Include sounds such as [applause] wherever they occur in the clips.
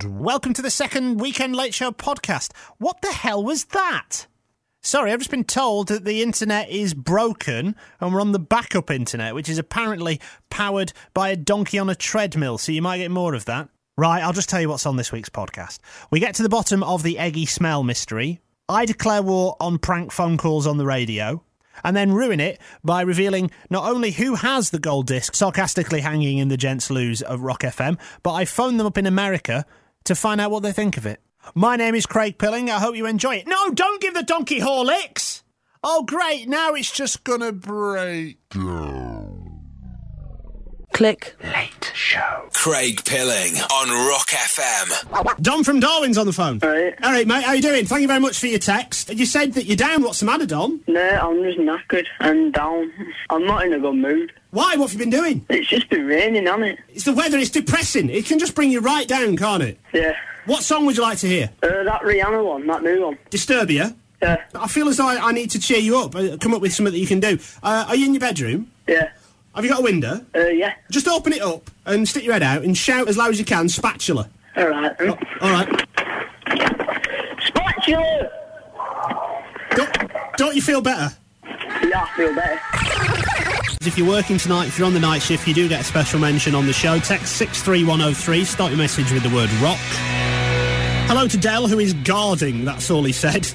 And welcome to the second Weekend Late Show podcast. What the hell was that? Sorry, I've just been told that the internet is broken and we're on the backup internet, which is apparently powered by a donkey on a treadmill, so you might get more of that. Right, I'll just tell you what's on this week's podcast. We get to the bottom of the eggy smell mystery. I declare war on prank phone calls on the radio and then ruin it by revealing not only who has the gold disc sarcastically hanging in the gents' loos of Rock FM, but I phoned them up in America to find out what they think of it. My name is Craig Pilling. I hope you enjoy it. No, don't give the donkey Horlicks! Oh, great. Now it's just gonna break. Click. Late Show. Craig Pilling on Rock FM. Don from Darwen's on the phone. Right. All right, mate. How you doing? Thank you very much for your text. You said that you're down. What's the matter, Don? No, I'm just knackered and down. I'm not in a good mood. Why? What have you been doing? It's just been raining, hasn't it? It's the weather. It's depressing. It can just bring you right down, can't it? Yeah. What song would you like to hear? Uh, that Rihanna one, that new one. Disturbia. Yeah. I feel as though I, I need to cheer you up. uh, Come up with something that you can do. Uh, are you in your bedroom? Yeah. Have you got a window? Uh, yeah. Just open it up and stick your head out and shout as loud as you can. Spatula. All right. then. All right. Spatula! Don't, don't you feel better? Yeah, I feel better. If you're working tonight, if you're on the night shift, you do get a special mention on the show. Text 63103, start your message with the word rock. Hello to Dell, who is guarding, that's all he said.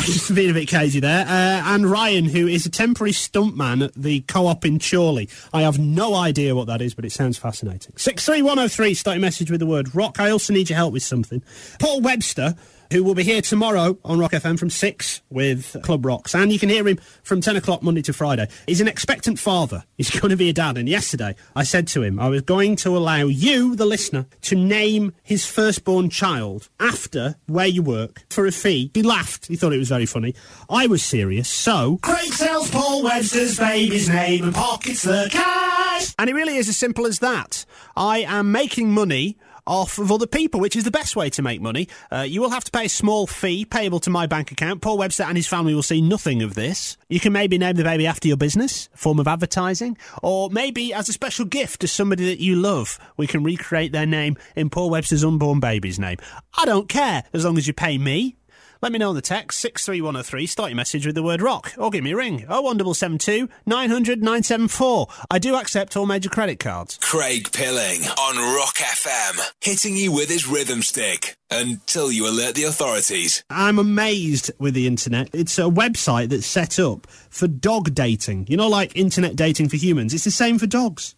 Just being a bit crazy there. Uh, and Ryan, who is a temporary stuntman at the co-op in Chorley. I have no idea what that is, but it sounds fascinating. 63103, start your message with the word rock. I also need your help with something. Paul Webster, who will be here tomorrow on Rock FM from 6 with Club Rocks. And you can hear him from 10 o'clock Monday to Friday. He's an expectant father. He's [laughs] going to be a dad. And yesterday, I said to him, I was going to allow you, the listener, to name his firstborn child after where you work for a fee. He laughed. He thought it was very funny. I was serious. So, Craig sells Paul Webster's baby's name and pockets the cash. And it really is as simple as that. I am making money off of other people, which is the best way to make money. Uh, you will have to pay a small fee payable to my bank account. Paul Webster and his family will see nothing of this. You can maybe name the baby after your business, form of advertising, or maybe as a special gift to somebody that you love, we can recreate their name in Paul Webster's unborn baby's name. I don't care as long as you pay me. Let me know on the text 63103. Start your message with the word rock or give me a ring 01772 900 974. I do accept all major credit cards. Craig Pilling on Rock FM. Hitting you with his rhythm stick until you alert the authorities. I'm amazed with the internet. It's a website that's set up for dog dating. You know, like internet dating for humans. It's the same for dogs.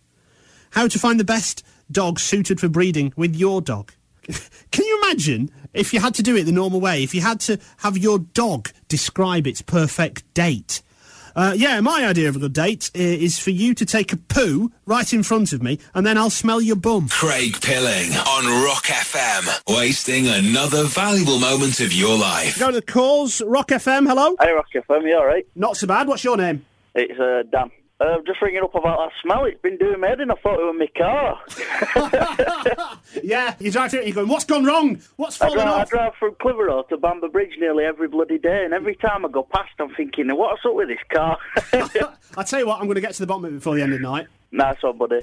How to find the best dog suited for breeding with your dog. Can you imagine if you had to do it the normal way? If you had to have your dog describe its perfect date? Uh, yeah, my idea of a good date is for you to take a poo right in front of me, and then I'll smell your bum. Craig Pilling on Rock FM. Wasting another valuable moment of your life. Go to the calls. Rock FM. Hello. Hey, Rock FM, you alright? Not so bad. What's your name? It's uh, Dan. Uh, just ringing up about that smell. It's been doing me head in. I thought it was my car. [laughs] Yeah, you drive through it and you're going, what's gone wrong? What's I fallen drive, I off? drive from Clitheroe to Bamber Bridge nearly every bloody day, and every time I go past, I'm thinking, what's up with this car? [laughs] I'll tell you what, I'm going to get to the bottom of it before the end of the night. nice one, buddy.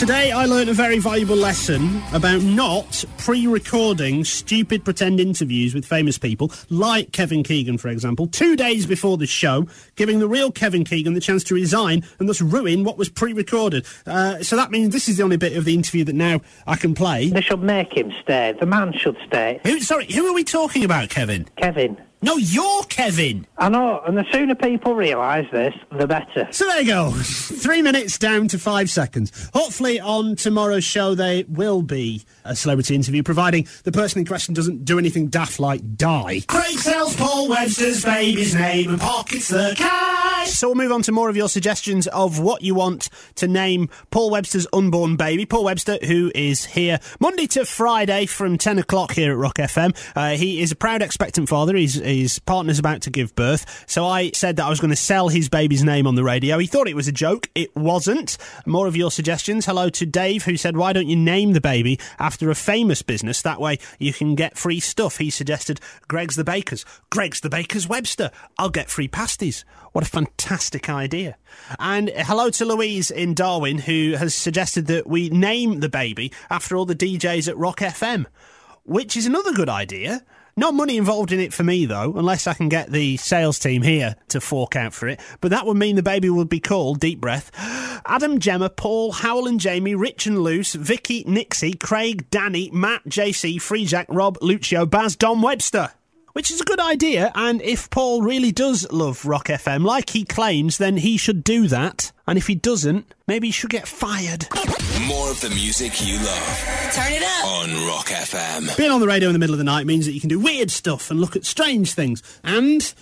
Today I learned a very valuable lesson about not pre-recording stupid pretend interviews with famous people, like Kevin Keegan, for example, two days before the show, giving the real Kevin Keegan the chance to resign and thus ruin what was pre-recorded. Uh, so that means this is the only bit of the interview that now I can play. They should make him stay. The man should stay. Who, sorry, who are we talking about, Kevin? Kevin. No, you're Kevin. I know, and the sooner people realise this, the better. So there you go. Three minutes down to five seconds. Hopefully, on tomorrow's show, there will be a celebrity interview, providing the person in question doesn't do anything daft like die. Craig sells Paul Webster's baby's name and pockets the cash. So we'll move on to more of your suggestions of what you want to name Paul Webster's unborn baby. Paul Webster, who is here Monday to Friday from 10 o'clock here at Rock FM. Uh, he is a proud expectant father. He's, his partner's about to give birth. So I said that I was going to sell his baby's name on the radio. He thought it was a joke. It wasn't. More of your suggestions. Hello to Dave, who said, why don't you name the baby after a famous business? That way you can get free stuff. He suggested Greggs the Baker's. Greggs the Baker's Webster. I'll get free pasties. What a fantastic idea. And hello to Louise in Darwen, who has suggested that we name the baby after all the DJs at Rock FM, which is another good idea. Not money involved in it for me, though, unless I can get the sales team here to fork out for it. But that would mean the baby would be called, deep breath, Adam, Gemma, Paul, Howell and Jamie, Rich and Luce, Vicky, Nixie, Craig, Danny, Matt, JC, Freejack, Rob, Lucio, Baz, Dom Webster. Which is a good idea, and if Paul really does love Rock FM like he claims, then he should do that. And if he doesn't, maybe he should get fired. More of the music you love Turn it up. on Rock FM. Being on the radio in the middle of the night means that you can do weird stuff and look at strange things. And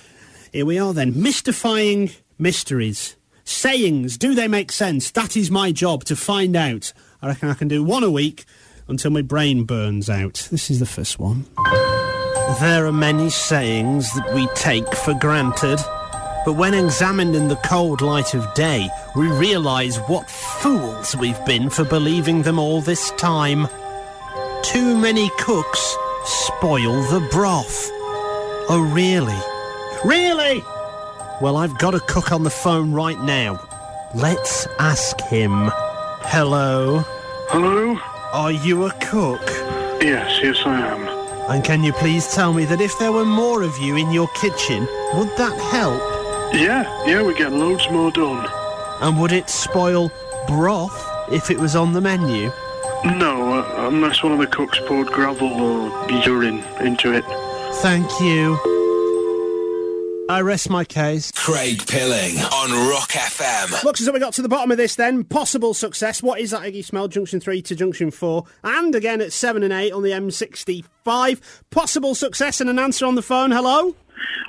here we are then, mystifying mysteries. Sayings, do they make sense? That is my job to find out. I reckon I can do one a week until my brain burns out. This is the first one. There are many sayings that we take for granted, but when examined in the cold light of day, we realise what fools we've been for believing them all this time. Too many cooks spoil the broth. Oh, really? Really? Well, I've got a cook on the phone right now. Let's ask him. Hello? Hello? Are you a cook? Yes, yes I am. And can you please tell me that if there were more of you in your kitchen, would that help? Yeah, yeah, we get loads more done. And would it spoil broth if it was on the menu? No, uh, unless one of the cooks poured gravel or urine into it. Thank you. I rest my case. Craig Pilling on Rock FM. Looks as though we got to the bottom of this then. Possible success. What is that Iggy Smell? Junction 3 to Junction 4. And again at 7 and 8 on the M65. Possible success and an answer on the phone. Hello?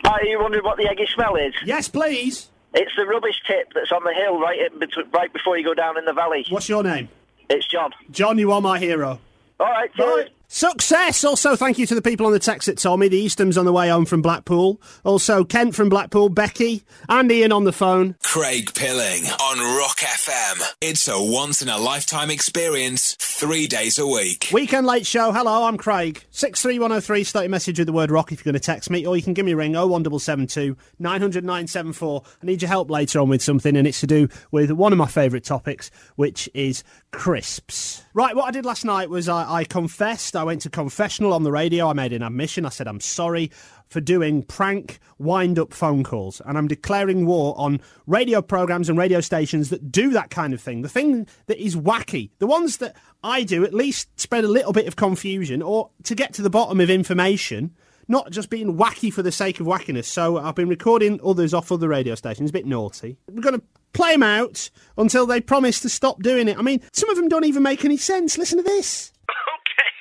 Are you wondering what the eggy smell is? Yes, please. It's the rubbish tip that's on the hill right in bet- right before you go down in the valley. What's your name? It's John. John, you are my hero. All right, cheers. Success! Also, thank you to the people on the text that told me the Easthams on the way home from Blackpool. Also, Kent from Blackpool, Becky, and Ian on the phone. Craig Pilling on Rock FM. It's a once in a lifetime experience, three days a week. Weekend Late Show. Hello, I'm Craig. 63103, start your message with the word rock if you're going to text me, or you can give me a ring 01772 900 974. I need your help later on with something, and it's to do with one of my favourite topics, which is crisps. Right, what I did last night was I, I confessed. I went to confessional on the radio. I made an admission. I said, I'm sorry for doing prank wind up phone calls. And I'm declaring war on radio programs and radio stations that do that kind of thing. The thing that is wacky, the ones that I do at least spread a little bit of confusion or to get to the bottom of information. Not just being wacky for the sake of wackiness. So I've been recording others off other radio stations, a bit naughty. We're going to play them out until they promise to stop doing it. I mean, some of them don't even make any sense. Listen to this. Okay.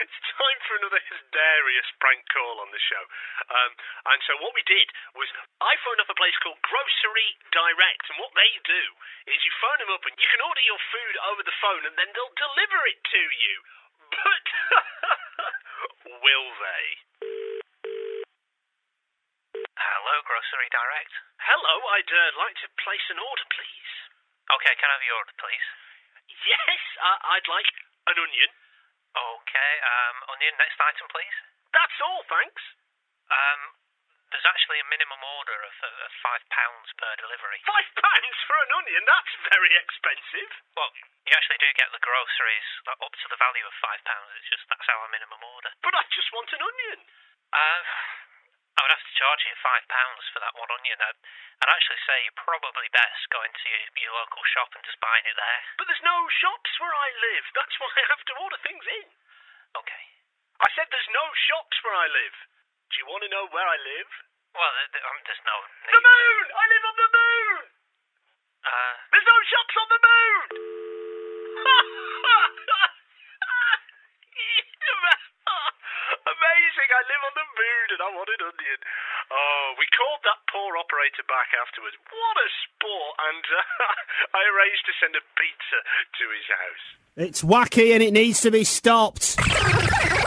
it's time for another hilarious prank call on the show. Um, and so what we did was I phoned up a place called Grocery Direct, and what they do is you phone them up and you can order your food over the phone, and then they'll deliver it to you. But [laughs] will they? Hello, Grocery Direct. Hello, I'd uh, like to place an order, please. Okay, can I have your order, please? Yes, uh, I'd like an onion. Okay, um, onion, next item, please. That's all, thanks. Um, there's actually a minimum order of, uh, of five pounds per delivery. Five [laughs] pounds for an onion? That's very expensive. Well, you actually do get the groceries up to the value of five pounds. It's just that's our minimum order. But I just want an onion. Uh, I would have to charge you five pounds for that one onion. I'd, I'd actually say you're probably best going to your, your local shop and just buying it there. But there's no shops where I live. That's why I have to order things in. Okay. I said there's no shops where I live. Do you want to know where I live? Well, um, there's no The need. moon! I live on the moon! Uh, There's no shops on the moon! Amazing! I live on the moon and I want an onion. Oh, we called that poor operator back afterwards. What a sport! And uh, [laughs] I arranged to send a pizza to his house. It's wacky and it needs to be stopped.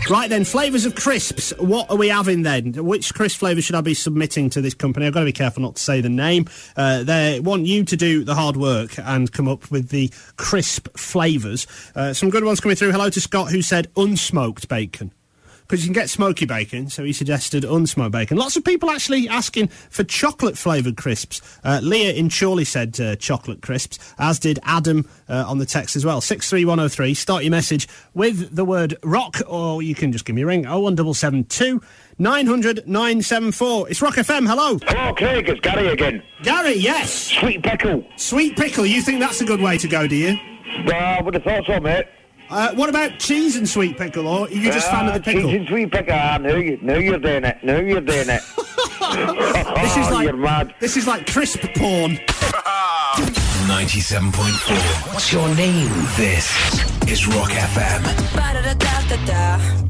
Right then, flavours of crisps. What are we having then? Which crisp flavour should I be submitting to this company? I've got to be careful not to say the name. Uh, they want you to do the hard work and come up with the crisp flavours. Uh, some good ones coming through. Hello to Scott who said unsmoked bacon. Because you can get smoky bacon, so he suggested unsmoked bacon. Lots of people actually asking for chocolate flavoured crisps. Uh, Leah in Chorley said uh, chocolate crisps, as did Adam uh, on the text as well. 63103, start your message with the word rock, or you can just give me a ring, 01772 900 974. It's Rock FM, hello. Hello, Craig, it's Gary again. Gary, yes. Sweet pickle. Sweet pickle, you think that's a good way to go, do you? Well, I would have thought so, mate. Uh, what about cheese and sweet pickle, or are you just a fan of the pickle? Cheese and sweet pickle. Ah, now, you, now you're doing it. Now you're doing it. [laughs] This is Oh, like you're mad. this is like crisp porn. [laughs] 97.4. What's your name? This is Rock FM.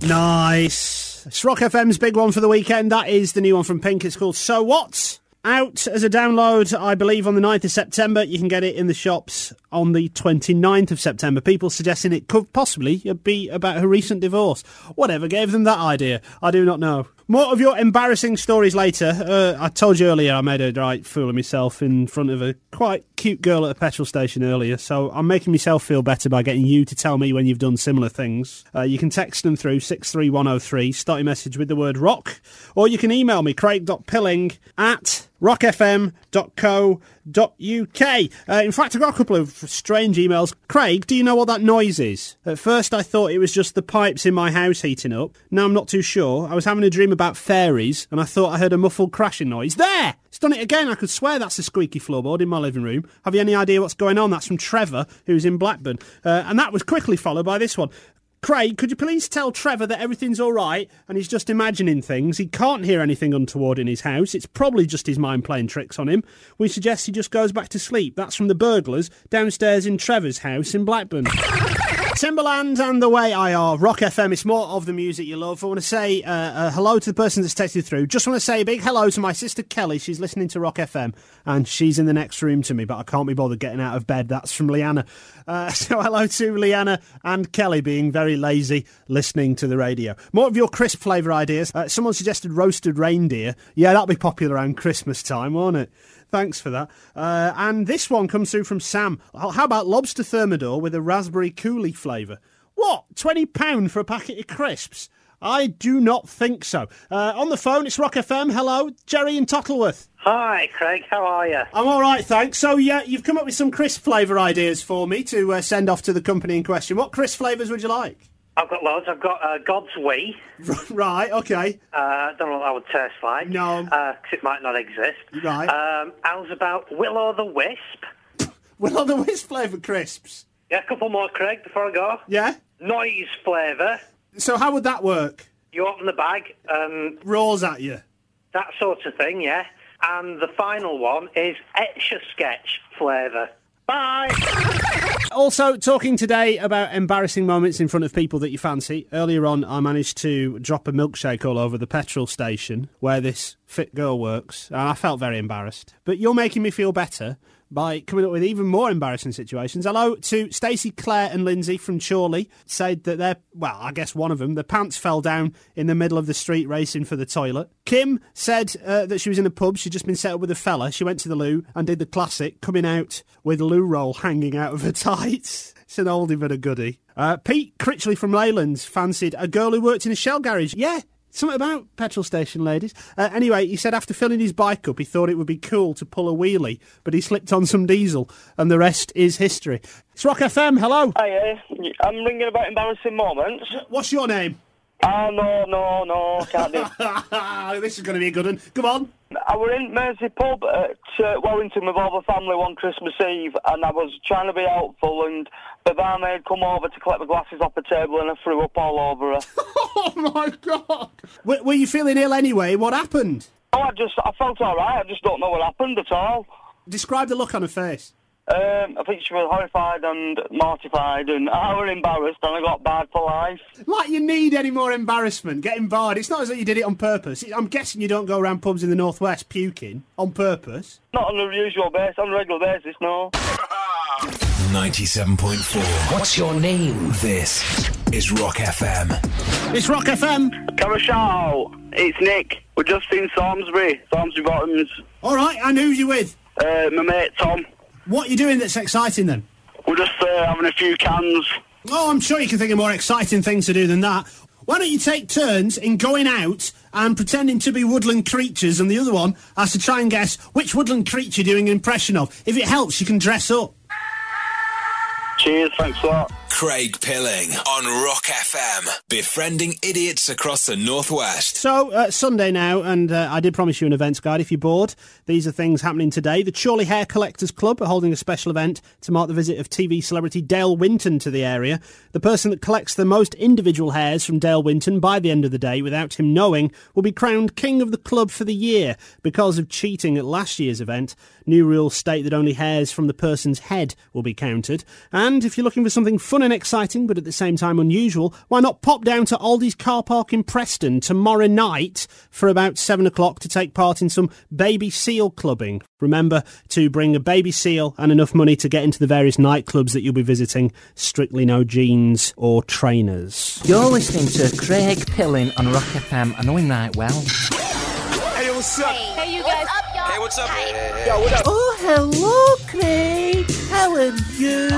Nice. It's Rock FM's big one for the weekend. That is the new one from Pink. It's called So What? Out as a download, I believe, on the 9th of September. You can get it in the shops on the 29th of September. People suggesting it could possibly be about her recent divorce. Whatever gave them that idea, I do not know. More of your embarrassing stories later. Uh, I told you earlier I made a right fool of myself in front of a quite cute girl at a petrol station earlier, so I'm making myself feel better by getting you to tell me when you've done similar things. Uh, you can text them through 63103, start your message with the word rock, or you can email me, craig.pilling at rockfm.co.uk. Uh, in fact, I got a couple of strange emails. Craig, do you know what that noise is? At first, I thought it was just the pipes in my house heating up. Now I'm not too sure. I was having a dream about fairies, and I thought I heard a muffled crashing noise. There! It's done it again. I could swear that's a squeaky floorboard in my living room. Have you any idea what's going on? That's from Trevor, who's in Blackburn. Uh, and that was quickly followed by this one. Craig, could you please tell Trevor that everything's all right and he's just imagining things? He can't hear anything untoward in his house. It's probably just his mind playing tricks on him. We suggest he just goes back to sleep. That's from the burglars downstairs in Trevor's house in Blackburn. Timbaland and the way I are. Rock FM. It's more of the music you love. I want to say uh, uh, hello to the person that's texted through. Just want to say a big hello to my sister Kelly. She's listening to Rock FM and she's in the next room to me, but I can't be bothered getting out of bed. That's from Leanna. Uh, [laughs] so hello to Leanna and Kelly being very lazy listening to the radio. More of your crisp flavour ideas. Uh, someone suggested roasted reindeer. Yeah, that'll be popular around Christmas time, won't it? Thanks for that. Uh, and this one comes through from Sam. How about lobster thermidor with a raspberry coulis flavour? What? £20 for a packet of crisps? I do not think so. Uh, on the phone, it's Rock FM. Hello, Jerry in Tottleworth. Hi, Craig. How are you? I'm all right, thanks. So, yeah, you've come up with some crisp flavour ideas for me to uh, send off to the company in question. What crisp flavours would you like? I've got loads. I've got uh, God's Wee. [laughs] right, okay. Uh, don't know what that would taste like. No. Because it might not exist. Right. Um, how's about Willow the Wisp? [laughs] Will the Wisp flavour crisps? Yeah, a couple more, Craig, before I go. Yeah? Noise flavour. So, how would that work? You open the bag and Rolls at you. that sort of thing, yeah. And the final one is Etch a Sketch flavour. Bye. [laughs] Also, talking today about embarrassing moments in front of people that you fancy. Earlier on, I managed to drop a milkshake all over the petrol station where this fit girl works, and I felt very embarrassed. But you're making me feel better by coming up with even more embarrassing situations. Hello to Stacey, Claire, and Lindsay from Chorley. Said that their, well, I guess one of them, the pants fell down in the middle of the street racing for the toilet. Kim said uh, that she was in a pub. She'd just been set up with a fella. She went to the loo and did the classic, coming out with loo roll hanging out of her [laughs] tights. It's an oldie but a goodie. Uh, Pete Critchley from Leylands fancied a girl who worked in a shell garage. Yeah, Something about petrol station ladies. Uh, anyway, he said after filling his bike up, he thought it would be cool to pull a wheelie, but he slipped on some diesel, and the rest is history. It's Rock FM. Hello. Hiya, I'm ringing about embarrassing moments. What's your name? Oh, no, no, no, can't do [laughs] this is going to be a good one. Come on. I were in Mersey pub at uh, Wellington with all the family one Christmas Eve, and I was trying to be helpful, and the barmaid come over to collect the glasses off the table, and I threw up all over her. [laughs] oh my god! Were, were you feeling ill anyway? What happened? Oh, I just, I felt all right. I just don't know what happened at all. Describe the look on her face. Um, I think she was horrified and mortified, and I was embarrassed, and I got barred for life. Like you need any more embarrassment. Getting barred. It's not as though you did it on purpose. I'm guessing you don't go around pubs in the northwest puking on purpose. Not on a usual basis, on a regular basis, no. 97.4. What's your name? This is Rock FM. It's Rock FM. Can I shout? It's Nick. We're just in Samlesbury, Samlesbury Bottoms. All right, and who's you with? Uh, my mate Tom. What are you doing that's exciting then? We're just uh, having a few cans. Oh, I'm sure you can think of more exciting things to do than that. Why don't you take turns in going out and pretending to be woodland creatures, and the other one has to try and guess which woodland creature you're doing an impression of. If it helps, you can dress up. Cheers, thanks a lot. Craig Pilling on Rock FM, befriending idiots across the Northwest. So, uh, Sunday now, and uh, I did promise you an events guide if you're bored. These are things happening today. The Chorley Hair Collectors Club are holding a special event to mark the visit of TV celebrity Dale Winton to the area. The person that collects the most individual hairs from Dale Winton by the end of the day without him knowing will be crowned king of the club for the year because of cheating at last year's event. New rules state that only hairs from the person's head will be counted. And if you're looking for something fun and exciting, but at the same time unusual, why not pop down to Aldi's car park in Preston tomorrow night for about seven o'clock to take part in some baby seal clubbing. Remember to bring a baby seal and enough money to get into the various nightclubs that you'll be visiting. Strictly no jeans or trainers. You're listening to Craig Pilling on Rock FM. I know him right well. Hey, what's up? Hey, you guys. What's up, y'all? Hey, what's up? Yo, what up? Oh, hello, Craig. How are you?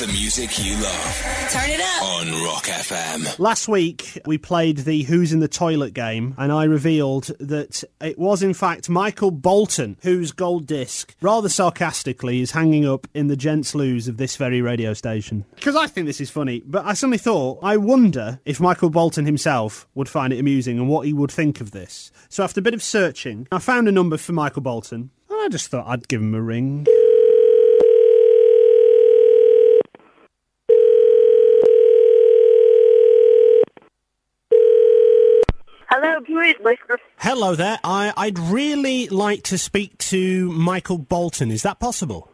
More of the music you love. Turn it up. On Rock FM. Last week, we played the Who's in the Toilet game, and I revealed that it was, in fact, Michael Bolton whose gold disc, rather sarcastically, is hanging up in the gents' loos of this very radio station. Because I think this is funny, but I suddenly thought, I wonder if Michael Bolton himself would find it amusing and what he would think of this. So after a bit of searching, I found a number for Michael Bolton, and I just thought I'd give him a ring. Hello. Hello there. I, I'd really like to speak to Michael Bolton. Is that possible?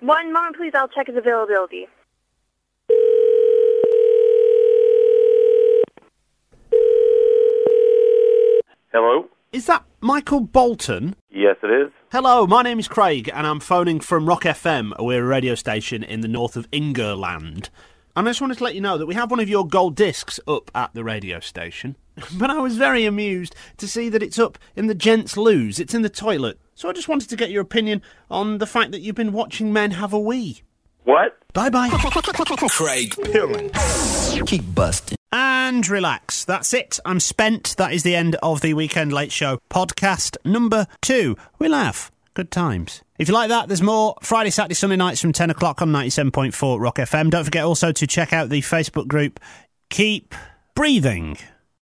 One moment, please. I'll check his availability. Hello? Is that Michael Bolton? Yes, it is. Hello, my name is Craig, and I'm phoning from Rock FM. We're a radio station in the north of Ingerland. And I just wanted to let you know that we have one of your gold discs up at the radio station. [laughs] But I was very amused to see that it's up in the gents' loos. It's in the toilet. So I just wanted to get your opinion on the fact that you've been watching men have a wee. What? Bye bye. [laughs] Craig Pilling. Keep busting. And relax. That's it. I'm spent. That is the end of the Weekend Late Show podcast number two. We laugh. Good times. If you like that, there's more Friday, Saturday, Sunday nights from 10 o'clock on 97.4 Rock FM. Don't forget also to check out the Facebook group Keep Breathing.